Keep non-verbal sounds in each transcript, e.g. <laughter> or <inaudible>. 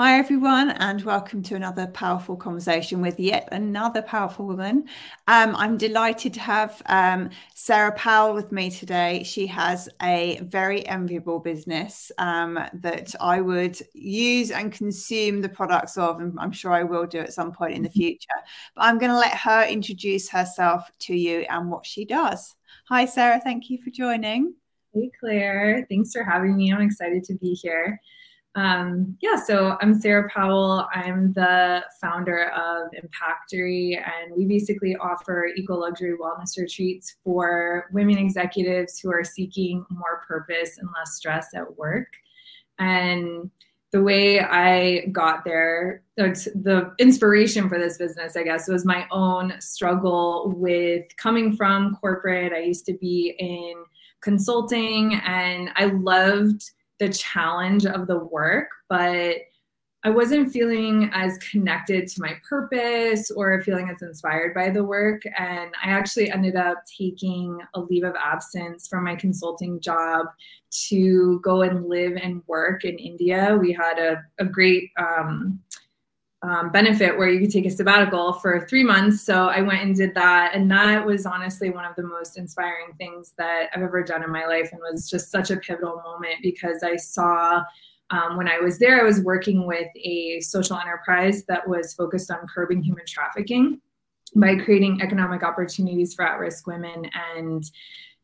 Hi, everyone, and welcome to another powerful conversation with yet another powerful woman. Um, I'm delighted to have um, Sara Powell with me today. She has a very enviable business um, that I would use and consume the products of, and I'm sure I will do at some point in the mm-hmm. future. But I'm going to let her introduce herself to you and what she does. Hi, Sara. Thank you for joining. Hey, Claire. Thanks for having me. I'm excited to be here. Um, yeah, so I'm Sara Powell. I'm the founder of Impactury, and we basically offer eco luxury wellness retreats for women executives who are seeking more purpose and less stress at work. And the way I got there, the inspiration for this business, I guess, was my own struggle with coming from corporate. I used to be in consulting and I loved the challenge of the work, but I wasn't feeling as connected to my purpose or feeling as inspired by the work. And I actually ended up taking a leave of absence from my consulting job to go and live and work in India. We had a, a great um, um, benefit where you could take a sabbatical for three months. So I went and did that. And that was honestly one of the most inspiring things that I've ever done in my life and was just such a pivotal moment because I saw um, when I was there, I was working with a social enterprise that was focused on curbing human trafficking by creating economic opportunities for at risk women. And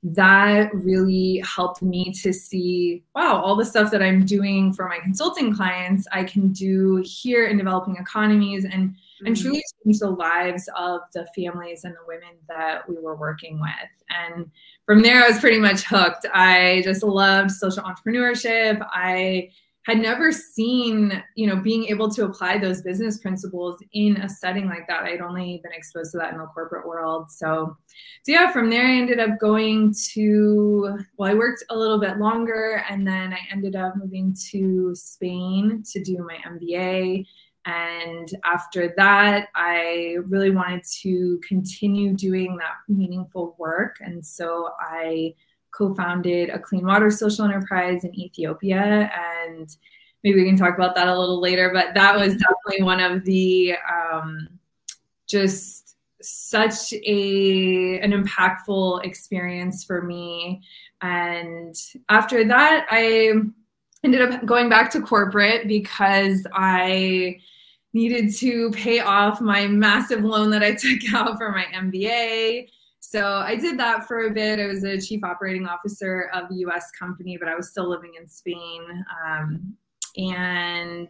that really helped me to see wow all the stuff that i'm doing for my consulting clients i can do here in developing economies and mm-hmm. and truly change the lives of the families and the women that we were working with. And from there i was pretty much hooked. I just loved social entrepreneurship. I had never seen, you know, being able to apply those business principles in a setting like that. I'd only been exposed to that in the corporate world. So, so yeah, from there I ended up going to, well, I worked a little bit longer and then I ended up moving to Spain to do my MBA. And after that, I really wanted to continue doing that meaningful work. And so I co-founded a clean water social enterprise in Ethiopia and maybe we can talk about that a little later but that was <laughs> definitely one of the um, just such a an impactful experience for me. And after that I ended up going back to corporate because I needed to pay off my massive loan that I <laughs> took out for my MBA so I did that for a bit. I was a chief operating officer of a US company, but I was still living in Spain. Um, and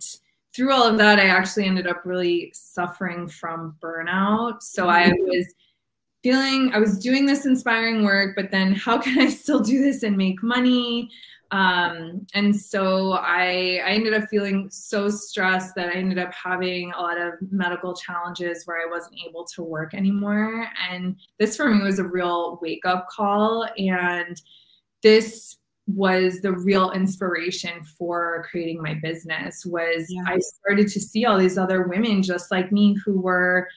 through all of that, I actually ended up really suffering from burnout. So I mm-hmm. was feeling I was doing this inspiring work, but then how <laughs> can I still do this and make money? Um, and so I, I ended up feeling so stressed that I ended up having a lot of medical challenges where I wasn't able to work anymore. And this for me was a real wake up call. And this was the real inspiration for creating my business was yeah. I started to see all these other women just like me who were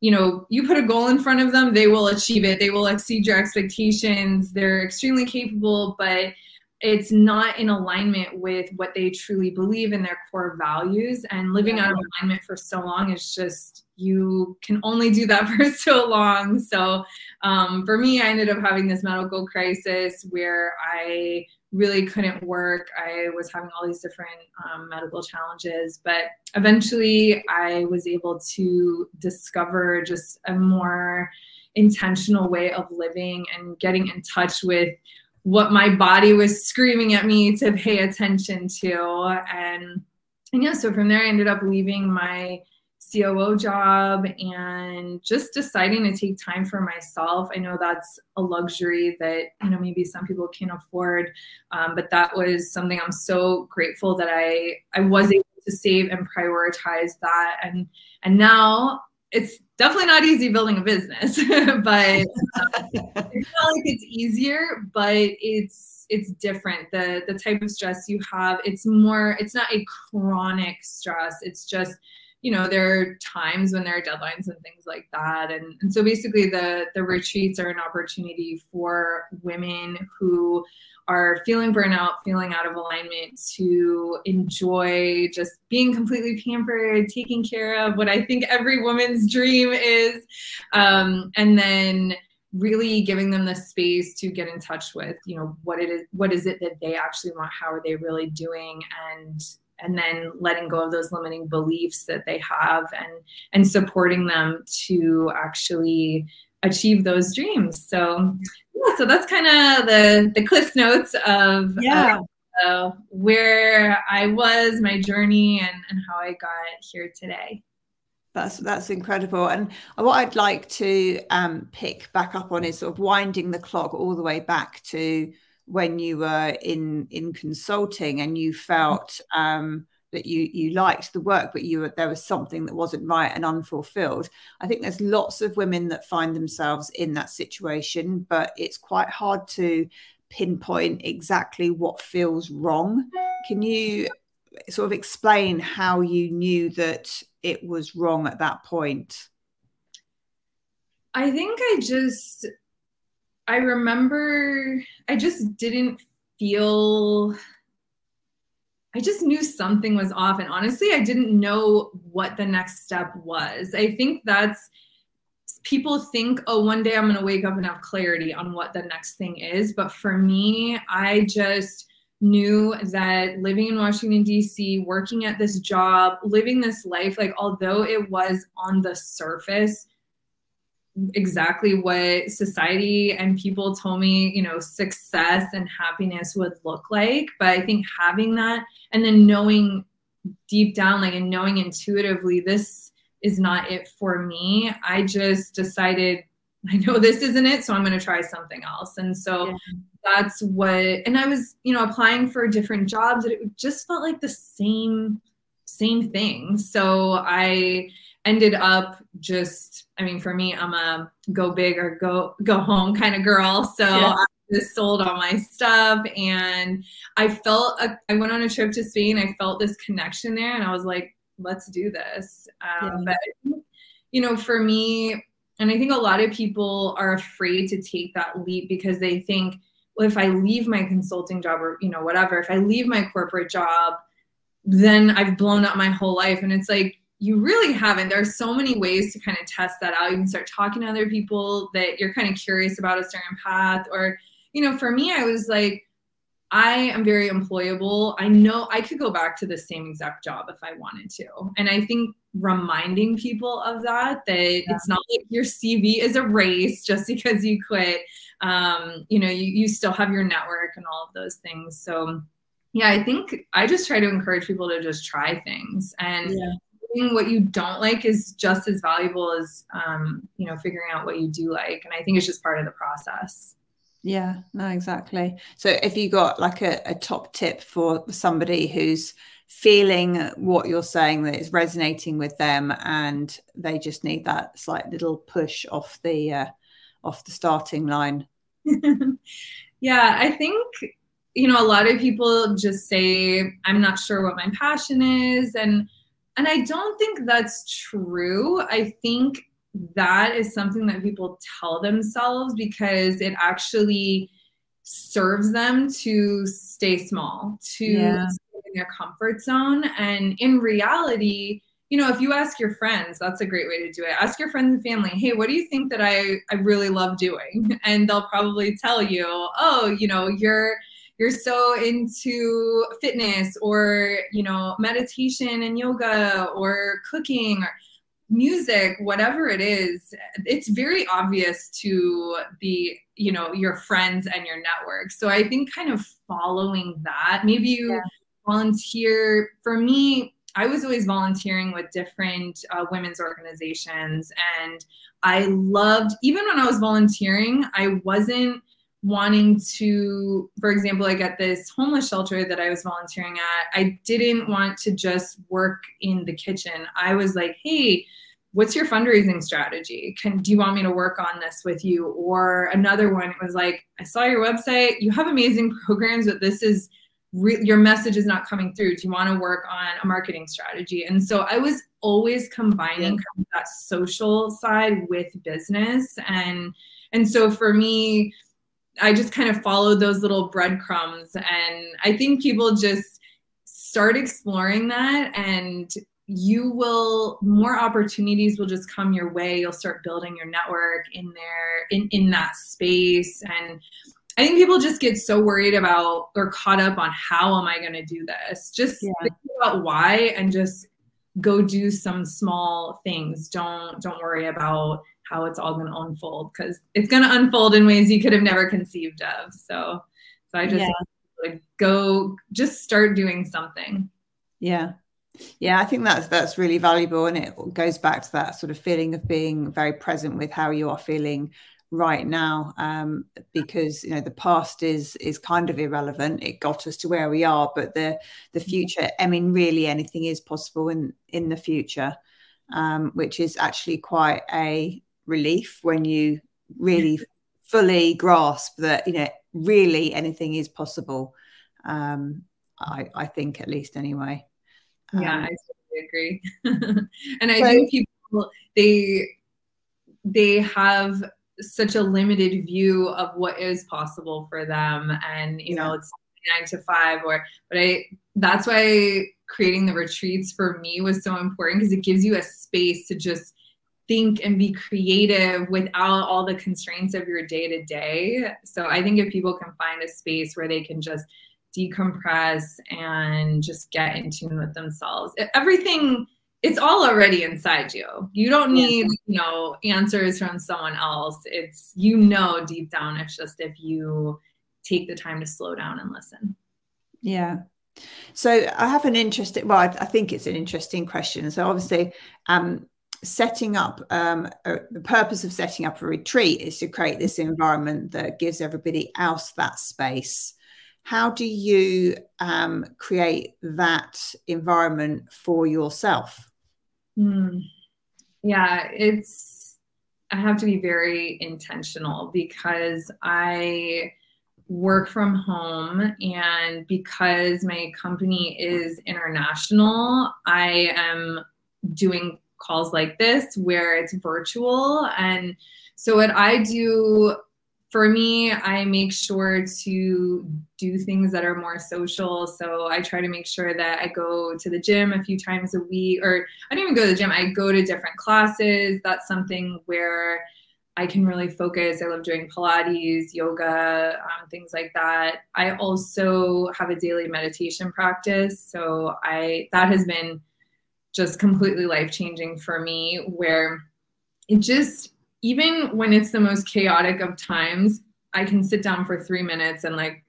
you know, you put a goal in front of them, they will achieve it. They will exceed your expectations. They're extremely capable, but it's not in alignment with what they truly believe in their core values. And living yeah. out of alignment for so long is just you can only do that <laughs> for so long. So um, for me i ended up having this medical crisis where i really couldn't work. I was having all these different um, medical challenges but eventually i was able to discover just a more intentional way of living and getting in touch with what my body was screaming at me to pay attention to. And, and yeah, so from there, I ended up leaving my COO job and just deciding to take time for myself. I know that's a luxury that you know maybe some people can't afford, um, but that was something I'm so grateful that I I was able to save and prioritize that. And and now it's definitely not easy building a business, <laughs> but uh, <laughs> it's not like it's easier, but it's it's different. The the type of stress you have, it's more, it's not a chronic stress. It's just you know there are times when there are deadlines and things like that. And, and so basically the the retreats are an opportunity for women who are feeling burnout feeling out of alignment to enjoy just being completely pampered taking care of what i think every woman's dream is. Um, and then really giving them the space to get in touch with you know what it is what is it that they actually want how are they really doing and and then letting go of those limiting beliefs that they have and and supporting them to actually achieve those dreams. So yeah so that's kind of the the cliff notes of yeah. uh, where i was my journey and and how i got here today. That's that's incredible. And what I'd like to um, pick back up on is sort of winding the clock all the way back to when you were in in consulting and you felt um, that you you liked the work, but you were, there was something that wasn't right and unfulfilled. I think there's lots of women that find themselves in that situation, but it's quite hard to pinpoint exactly what feels wrong. Can you sort of explain how you knew that it was wrong at that point? I think I just, I remember I just didn't feel, I just knew something was off. And honestly, I didn't know what the next step was. I think that's, people think, oh, one day I'm going to wake up and have clarity on what the next thing is. But for me, I just, knew that living in Washington, D.C., working at this job, living this life, like, although it was on the surface, exactly what society and people told me, you know, success and happiness would look like. But I think having that and then knowing deep down, like, and knowing intuitively, this is not it for me, I just decided I know this isn't it, so I'm going to try something else. And so yeah. that's what, and I was, you know, applying for different jobs and it just felt like the same, same thing. So I ended up just, I mean, for me, I'm a go big or go, go home kind of girl. So yeah. I just sold all my stuff and I felt, a, I went on a trip to Spain. I felt this connection there and I was like, let's do this. Um, yeah. But, you know, for me, and I think a lot of people are afraid to take that leap because they think, well, if I leave my consulting job or, you know, whatever, if I leave my corporate job, then I've blown up my whole life. And it's like, you really haven't. There are so many ways to kind of test that out. You can start talking to other people that you're kind of curious about a certain path. Or, you know, for me, I was like, I am very employable. I know I could go back to the same exact job if I wanted to. And I think reminding people of that, that yeah. it's not like your CV is erased just because you quit. Um, you know, you, you still have your network and all of those things. So, yeah, I think I just try to encourage people to just try things. And yeah. What you don't like is just as valuable as, um, you know, figuring out what you do like. And I think it's just part of the process. Yeah, no, exactly. So if you got like a, a top tip for somebody who's feeling what you're saying that is resonating with them and they just need that slight little push off the uh, off the starting line. <laughs> yeah, I think you know a lot of people just say I'm not sure what my passion is and and I don't think that's true. I think that is something that people tell themselves because it actually serves them to stay small, to yeah. in their comfort zone. And in reality, you know, if you ask your friends, that's a great way to do it. Ask your friends and family, hey, what do you think that I, I really love doing? <laughs> And they'll probably tell you, oh, you know, you're you're so into fitness or you know meditation and yoga or cooking or music whatever it is it's very obvious to the you know your friends and your network so i think kind of following that maybe you yeah. volunteer for me i was always volunteering with different uh, women's organizations and i loved even when i was volunteering i wasn't wanting to for example like at this homeless shelter that i was volunteering at i didn't want to just work in the kitchen. I was like hey what's your fundraising strategy? Can do you want me to work on this with you? Or another one was like i saw your website. You have amazing <laughs> programs but this is re- your message is not coming through. Do you want to work on a marketing strategy? And so i was always combining kind of that social side with business. And and so for me i just kind of followed those little breadcrumbs and i think people just start exploring that and you will more opportunities will just come your way you'll start building your network in there in in that space and I think people just get so worried about or caught up on how am I going to do this? Just yeah. think about why and just go do some small things. Don't don't worry about how it's all going to unfold because it's going to unfold in ways you could have never conceived of. So so I just yeah. like go just start doing something. Yeah. Yeah, I think that's that's really valuable, and it goes back to that sort of feeling of being very present with how you are feeling right now um, because you know the past is is kind of irrelevant it got us to where we are but the the mm-hmm. future i mean really anything is possible in in the future um, which is actually quite a relief when you really fully grasp that you know really anything is possible. Um, i i think at least anyway. Yeah um, i totally agree. <laughs> And i so, think people they they have such a limited view of what is possible for them and you yeah. know it's nine to five or but i that's why creating the retreats for me was so important because it gives you a space to just think and be creative without all the constraints of your day to day so i think if people can find a space where they can just decompress and just get in tune with themselves everything it's all already inside you. You don't need, you know, answers from someone else. It's you know deep down it's just if you take the time to slow down and listen. Yeah. So I have an interesting well, I, I think it's an interesting question. So obviously um setting up um, a, the purpose of setting up a retreat is to create this environment that gives everybody else that space how do you um, create that environment for yourself Mm. Yeah, it's, I have to be very intentional because I work from home and because my company is international, I am doing calls like this where it's virtual. And so, what I do for me, I make sure to do things that are more social. So I try to make sure that I go to the gym a few times a week, or I don't even go to the gym, I go to different classes. That's something where I can really focus. I love doing Pilates, yoga, um, things like that. I also have a daily meditation practice. So I that has been just completely life changing for me where it just even when it's the most chaotic of times, I can sit down for three minutes and like,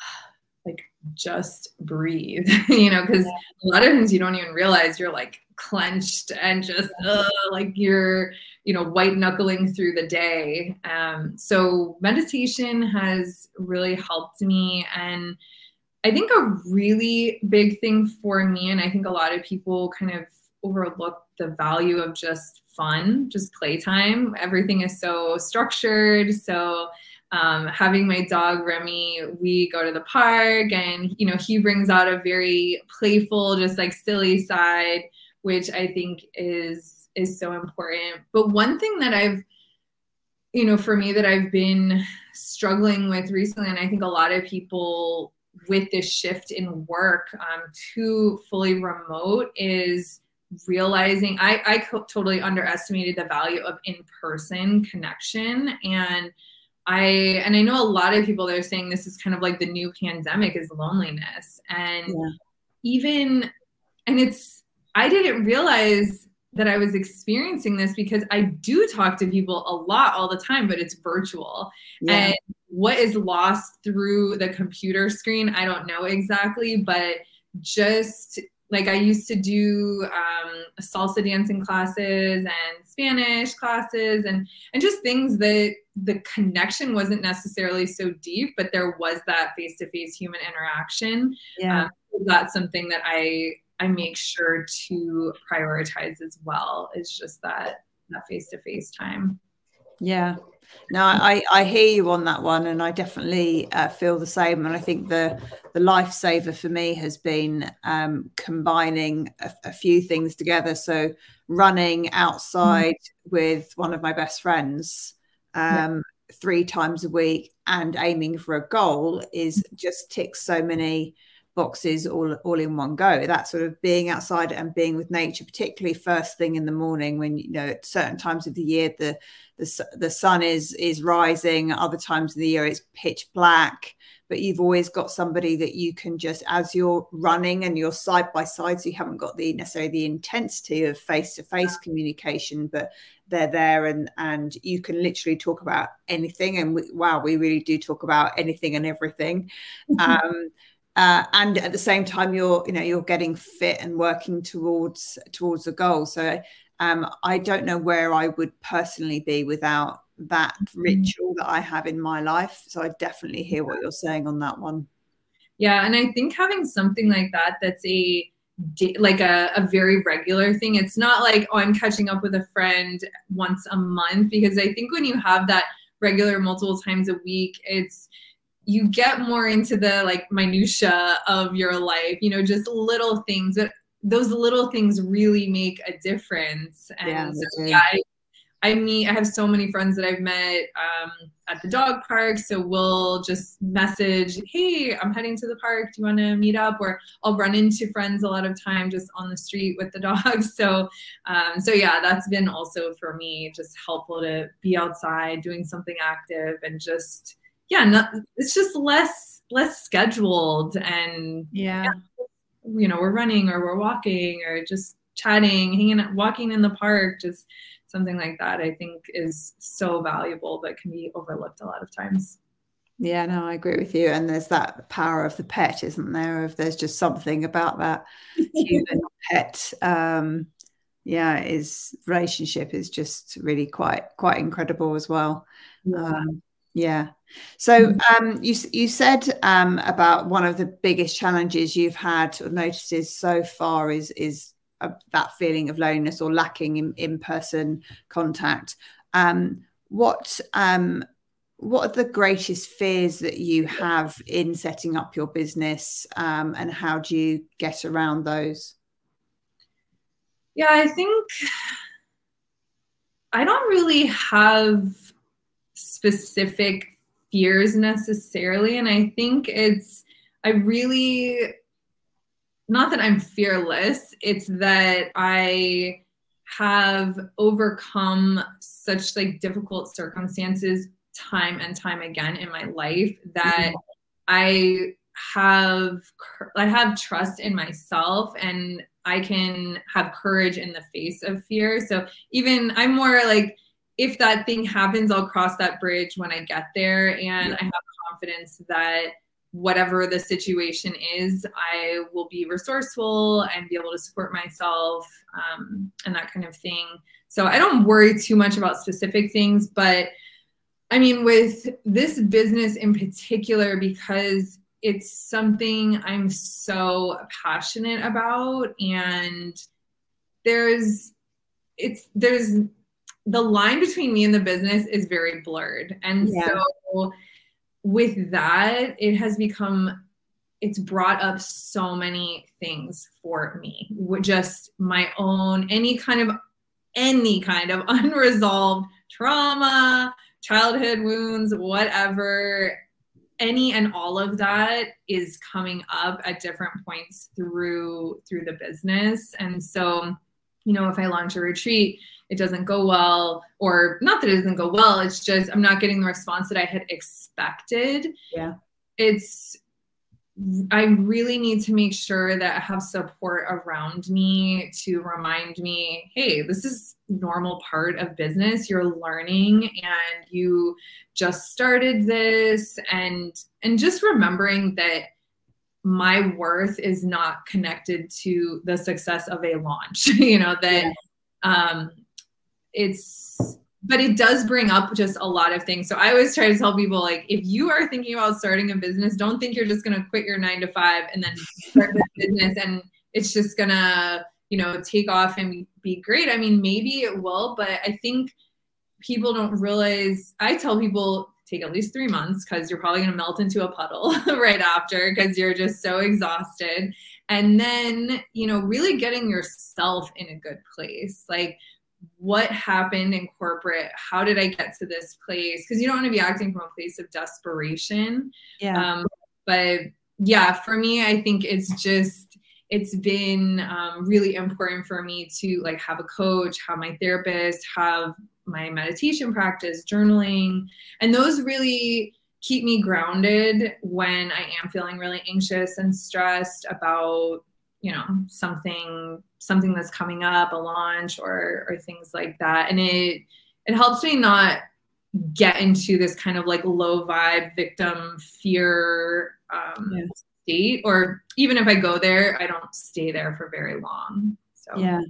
<sighs> like just breathe, <laughs> you know, because a lot of times you don't even realize you're like clenched and just uh, like you're, you know, white knuckling through the day. Um, so meditation has really helped me. And I think a really big thing for me, and I think a lot of people kind of overlook the value of just fun, just playtime. Everything is so structured. So um, having my dog Remy, we go to the park and you know he brings out a very playful, just like silly side, which I think is is so important. But one thing that I've you know for me that I've been struggling with recently, and I think a lot of people with this shift in work um, to fully remote is realizing I, I totally underestimated the value of in-person connection and I and I know a lot of people that are saying this is kind of like the new pandemic is loneliness and yeah. even and it's I didn't realize that I was experiencing this because I do talk to people a lot all the time but it's virtual yeah. and what is lost through the computer screen I don't know exactly but just like I used to do um, salsa dancing classes and Spanish classes and and just things that the connection wasn't necessarily so deep, but there was that face to face human interaction. Yeah, um, that's something that I I make sure to prioritize as well. Is just that that face to face time. Yeah. No, I, I hear you on that one, and I definitely uh, feel the same. And I think the the lifesaver for me has been um, combining a, a, few things together. So running outside mm-hmm. with one of my best friends um, yeah. three times a week and aiming for a goal is just ticks so many boxes all all in one go. That sort of being outside and being with nature particularly first thing in the morning when you know at certain times of the year the the, the sun is is rising other times of the year it's pitch black. But you've always got somebody that you can just as you're running and you're side by side so you haven't got the necessarily the intensity of face to face communication but they're there and and you can literally talk about anything. And we, wow we really do talk about anything and everything. <laughs> Um uh, and at the same time you're you know you're getting fit and working towards towards the goal. So um, i don't know where i would personally be without that mm-hmm. ritual that i have in my life. So i definitely hear what you're saying on that one. Yeah and i think having something like that that's a like a, a very regular thing. It's not like oh i'm catching up with a friend once a month because i think when you have that regular multiple times a week it's you get more into the like minutia of your life you know just little things but those little things really make a difference. And yeah, so, yeah I, I meet i have so many friends that i've met um, at the dog park. So we'll just message hey i'm heading to the park. Do you want to meet up? Or i'll run into friends a lot of time just on the street with the <laughs> dogs so um, so yeah that's been also for me just helpful to be outside doing something active and just yeah, not, it's just less less scheduled and yeah. yeah, you know, we're running or we're walking or just chatting, hanging, walking in the park, just something like that. I think is so valuable, but can be overlooked a lot of times. Yeah, no, I agree with you. And there's that power of the pet, isn't there? If there's just something about that <laughs> human pet, um, yeah, is relationship is just really quite quite incredible as well. Yeah. Um, yeah. So mm-hmm. um, you you said um, about one of the biggest challenges you've had or notices so far is is uh, that feeling of loneliness or lacking in in person contact. Um, what um, what are the greatest fears that you have in setting up your business, um, and how do you get around those? Yeah, I think I don't really have specific fears necessarily. And I think it's, I really, not that I'm fearless, it's that I have overcome such like difficult circumstances time and time again in my life that mm-hmm. I have I have trust in myself and I can have courage in the face of fear. So even I'm more like if that thing happens, I'll cross that bridge when I get there. And yeah. I have confidence that whatever the situation is, I will be resourceful and be able to support myself um, and that kind of thing. So I don't worry too much about specific things, but I mean, with this business in particular, because it's something I'm so passionate about, and there's it's there's the line between me and the business is very blurred. And yeah. so with that, it has become it's brought up so many things for me. Just my own any kind of any kind of <laughs> unresolved trauma, childhood wounds, whatever, any and all of that is coming up at different points through through the business. And so, you know, if I launch a retreat, it doesn't go well or not that it doesn't go well it's just i'm not getting the response that i had expected. Yeah. It's i really need to make sure that i have support around me to remind me hey this is normal part of business. You're learning and you just started this. And and just remembering that my worth is not connected to the success of a launch <laughs> you know that yeah. um it's but it does bring up just a lot of things. So I always try to tell people like if you are thinking about starting a business, don't think you're just going to quit your 9 to 5 and then start this <laughs> business and it's just going to, you know, take off and be great. I mean, maybe it will, but I think people don't realize I tell people take at least three months because you're probably going to melt into a puddle <laughs> right after because you're just so exhausted. And then, you know, really getting yourself in a good place. Like, what happened in corporate? How did I get to this place? Because you don't want to be acting from a place of desperation. Yeah. Um, but yeah, for me, I think it's just, it's been um, really important for me to like have a coach, have my therapist, have my meditation practice, journaling, and those really keep me grounded when I am feeling really anxious and stressed about you know something something that's coming up a launch or or things like that. And it it helps me not get into this kind of like low vibe victim fear um, state or even if i go there i don't stay there for very long. So. Yeah.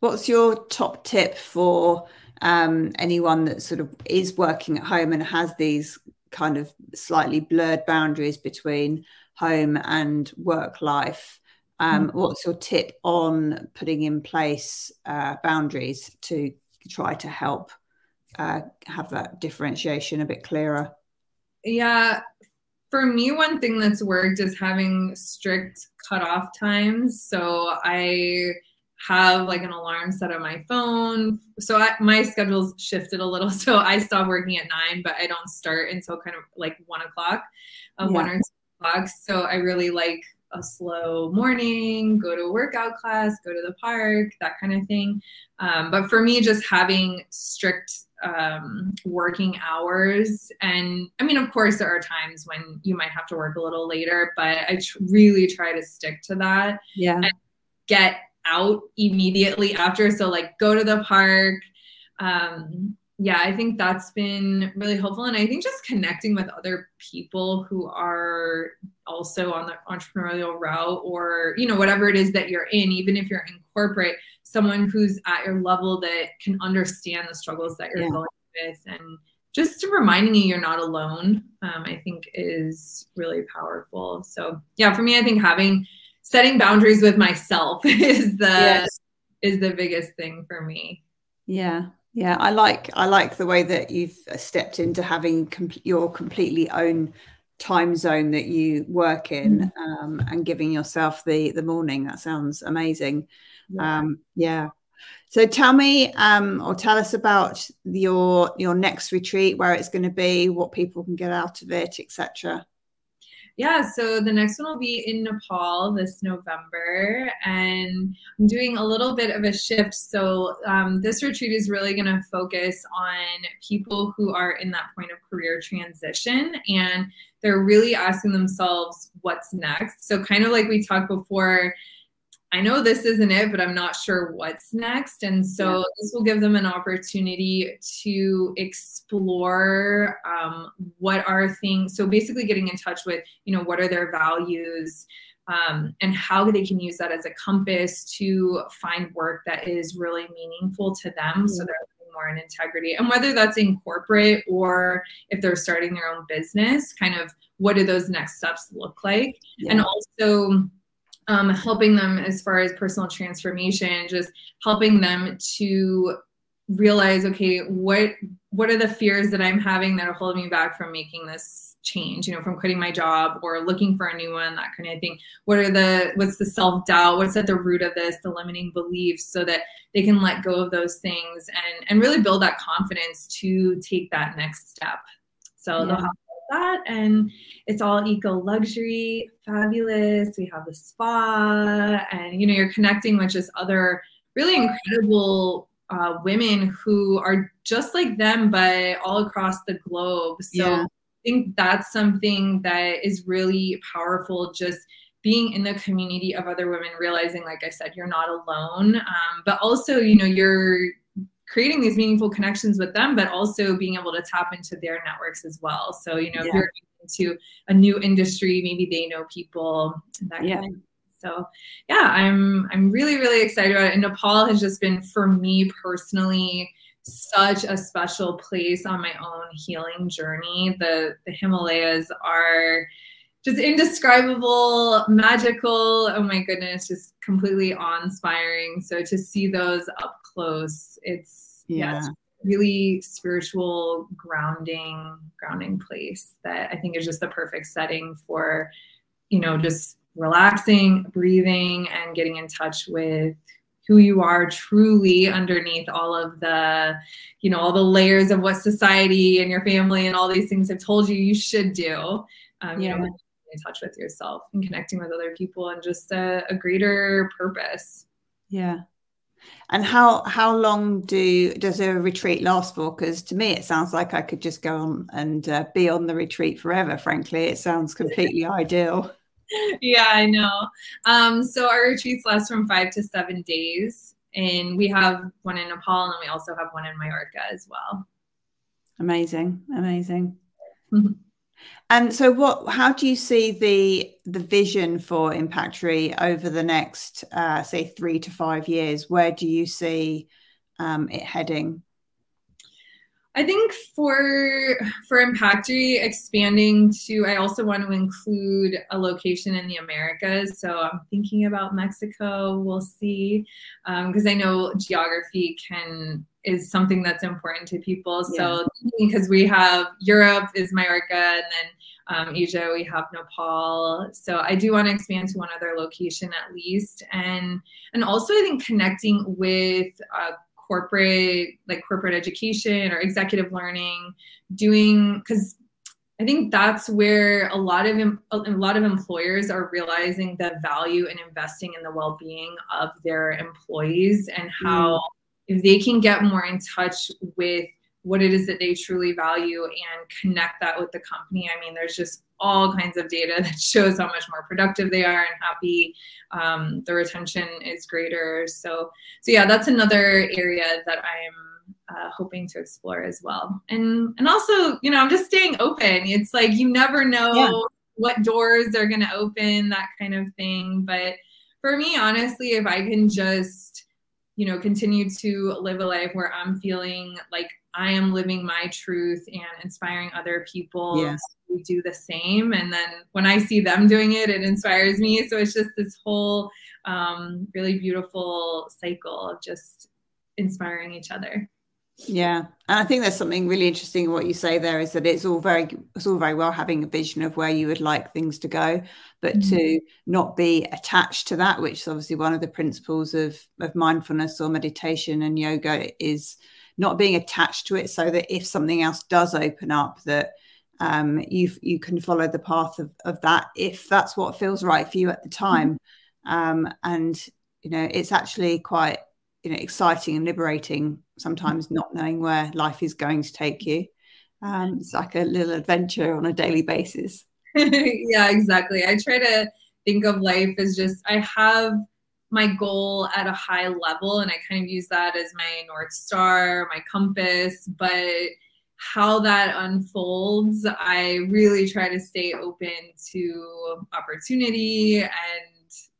What's your top tip for um, anyone that sort of is working at home and has these kind of slightly blurred boundaries between home and work life? Um, mm-hmm. What's your tip on putting in place uh, boundaries to try to help uh, have that differentiation a bit clearer? Yeah, for me, one thing that's worked is having strict cutoff times. So I have like an alarm set on my phone. So I, my schedule's shifted a little. <laughs> So I stop working at nine, but I don't start until kind of like one o'clock, uh, yeah. one or So I really like a slow morning, go to a workout class, go to the park, that kind of thing. Um, but for me, just having strict um, working hours, and I mean, of course, there are times when you might have to work a little later, but I tr- really try to stick to that. Yeah. get out immediately after. So like go to the park. Um, yeah, I think that's been really helpful. And I think just connecting with other people who are also on the entrepreneurial route or, you know, whatever it is that you're in, even if you're in corporate, someone who's at your level that can understand the struggles that you're yeah. going with and just reminding you you're not alone, um, I think is really powerful. So yeah, for me, I think having setting boundaries with myself <laughs> is the yes. is the biggest thing for me yeah yeah i like i like the way that you've stepped into having com- your completely own time zone that you work in mm. um, and giving yourself the the morning that sounds amazing yeah, um, yeah. so tell me um, or tell us about your your next retreat where it's going to be what people can get out of it etc yeah, so the next one will be in Nepal this November, and I'm doing a little bit of a shift. So um, this retreat is really going to focus on people who are in that point of career transition, and they're really asking themselves what's next. So kind of like we talked before I know this isn't it, but I'm not sure what's next. And so yeah. this will give them an opportunity to explore um, what are things. So basically, getting in touch with, you know, what are their values um, and how they can use that as a compass to find work that is really meaningful to them. Mm-hmm. So they're more in integrity. And whether that's in corporate or if they're starting their own business, kind of what do those next steps look like? Yeah. And also, um, helping them as far as personal transformation, just helping them to realize, okay, what what are the fears that I'm having that are holding me back from making this change? You know, from quitting my job or looking for a new one, that kind of thing. What are the what's the self doubt? What's at the root of this? The limiting beliefs, so that they can let go of those things and and really build that confidence to take that next step. So yeah. they'll have that. And it's all eco luxury fabulous. We have the spa and you know you're connecting with just other really incredible uh, women who are just like them but all across the globe. So yeah. i think that's something that is really powerful just being in the community of other women realizing like i said you're not alone. Um, but also you know you're creating these meaningful connections with them, but also being able to tap into their networks as well. So, you know, yeah. if you're into a new industry, maybe they know people that yeah. kind of so yeah, I'm I'm really, really excited about it. And Nepal has just been for me personally such a special place on my own healing journey. The the Himalayas are just indescribable, magical. Oh my goodness, just completely awe-inspiring. So to see those up close, it's yeah, yeah it's really spiritual grounding grounding place that I think is just the perfect setting for, you know, just relaxing, breathing, and getting in touch with who you are truly underneath all of the you know all the layers of what society and your family and all these things have told you you should do um, you know in touch with yourself and connecting with other people and just a, a greater purpose yeah and how how long do does a retreat last for? Because to me, it sounds like I could just go on and uh, be on the retreat forever. Frankly, it sounds completely <laughs> ideal. Yeah, I know. Um, so our retreats last from five to seven days, and we have one in Nepal, and then we also have one in Majorca as well. Amazing, amazing. And so, what? How do you see the the vision for Impactury over the next, uh, say, three to five years? Where do you see um, it heading? I think for for Impactury expanding to, I also want to include a location in the Americas. So I'm thinking about Mexico. We'll see, because um, I know geography can is something that's important to people. Yeah. So because we have Europe is Majorca, and then um, Asia we have Nepal. So I do want to expand to one other location at least, and and also I think connecting with. Uh, corporate like corporate education or executive learning doing because I think that's where a lot of a lot of employers are realizing the value in investing in the well-being of their employees and how mm. if they can get more in touch with what it is that they truly value and connect that with the company. I mean, there's just all kinds of data <laughs> that shows how much more productive they are and happy. Um, the retention is greater. So, so yeah, that's another area that I'm uh, hoping to explore as well. And and also, you know, I'm just staying open. It's like you never know yeah. what doors are going to open, that kind of thing. But for me, honestly, if I can just you know continue to live a life where i'm feeling like I am living my truth and inspiring other people yes. to do the same. And then when I see them doing it, it inspires me. So it's just this whole um, really beautiful cycle of just inspiring each other. Yeah, and I think there's something really interesting in what you say there is that it's all very it's all very well having a vision of where you would like things to go, but mm-hmm. to not be attached to that, which is obviously one of the principles of of mindfulness or meditation and yoga is not being attached to it so that if something else does open up that um, you you can follow the path of, of that if that's what feels right for you at the time. Um, and you know it's actually quite you know exciting and liberating sometimes not knowing where life is going to take you. Um, it's like a little adventure on a daily basis. <laughs> Yeah exactly. I try to think of life as just i have my goal at a high level and i kind of use that as my north star my compass but how that unfolds i really try to stay open to opportunity and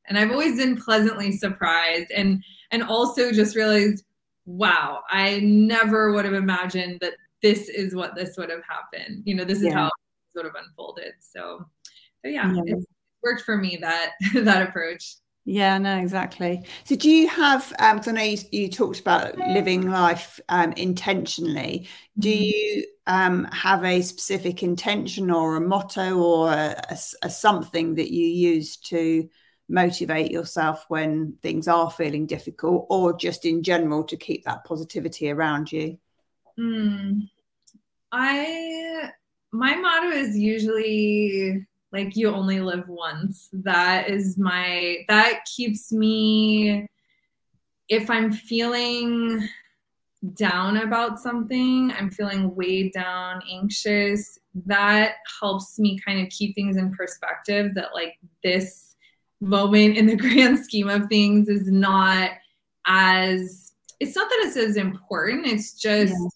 and i've always been pleasantly surprised and and also just realized wow i never would have imagined that this is what this would have happened you know this is yeah. how it would have unfolded so so yeah, yeah. it's worked for me that <laughs> that approach yeah, no, exactly. So, do you have? Um, I know you, you talked about living life um, intentionally. Do mm-hmm. you um, have a specific intention or a motto or a, a, a, something that you use to motivate yourself when things are feeling difficult, or just in general to keep that positivity around you? Mm, I my motto is usually like you only live once that is my that keeps me if i'm feeling down about something i'm feeling weighed down anxious that helps me kind of keep things in perspective that like this moment in the <laughs> grand scheme of things is not as it's not that it's as important it's just yeah.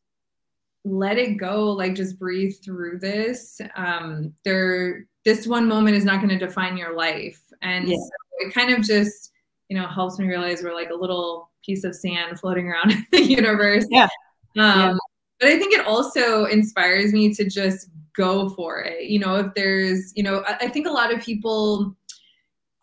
let it go like just breathe through this um there this one moment is not going to define your life. And yeah. so it kind of just, you know, helps me realize we're like a little piece of sand floating around <laughs> the universe. Yeah. Um, yeah. But I think it also inspires me to just go for it. You know, if there's, you know, I, I think a lot of people,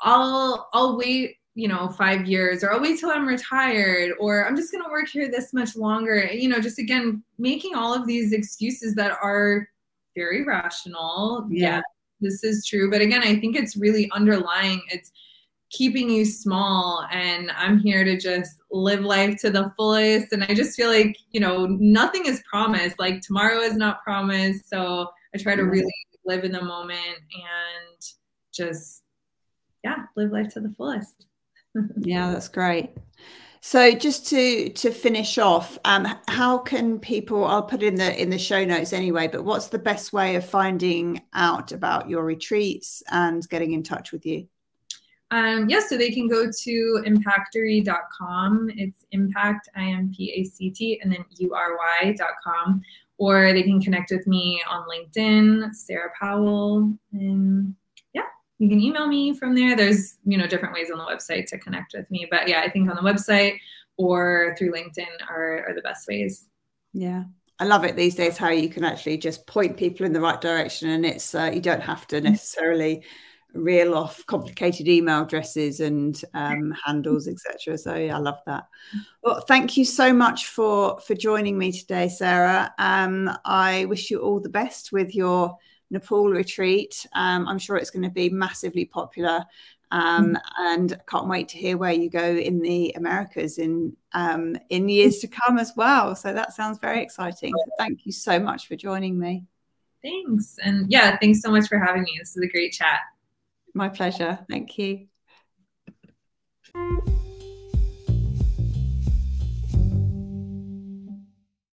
I'll, I'll wait you know, five years, or I'll wait till I'm retired, or I'm just going to work here this much longer. You know, just again, making all of these excuses that are very rational. Yeah. This is true. But again, I think it's really underlying. It's, keeping you small and i'm here to just live life to the fullest and i just feel like you know nothing is promised like tomorrow is not promised so i try to really live in the moment and just yeah live life to the fullest <laughs> yeah that's great so just to to finish off um how can people i'll put in the in the show notes anyway but what's the best way of finding out about your retreats and getting in touch with you um, yeah, so they can go to impactury.com. It's impact, I M P A C T, and then U R Y.com. Or they can connect with me on LinkedIn, Sara Powell. And you can email me from there. There's, you know, different ways on the website to connect with me. But yeah, I think on the website or through LinkedIn are, are the best ways. Yeah. I love it these days how you can actually just point people in the right direction and it's uh, you don't have to necessarily reel off complicated email addresses and um, handles, etc. So yeah, I love that. Well, thank you so much for for joining me today, Sara. Um, I wish you all the best with your Nepal retreat. Um, I'm sure it's going to be massively popular. Um, mm. and can't wait to hear where you go in the Americas in um, in years to come as well. So that sounds very exciting. So thank you so much for joining me. Thanks, and yeah, thanks so much for having me. This is a great chat. My pleasure. Thank you.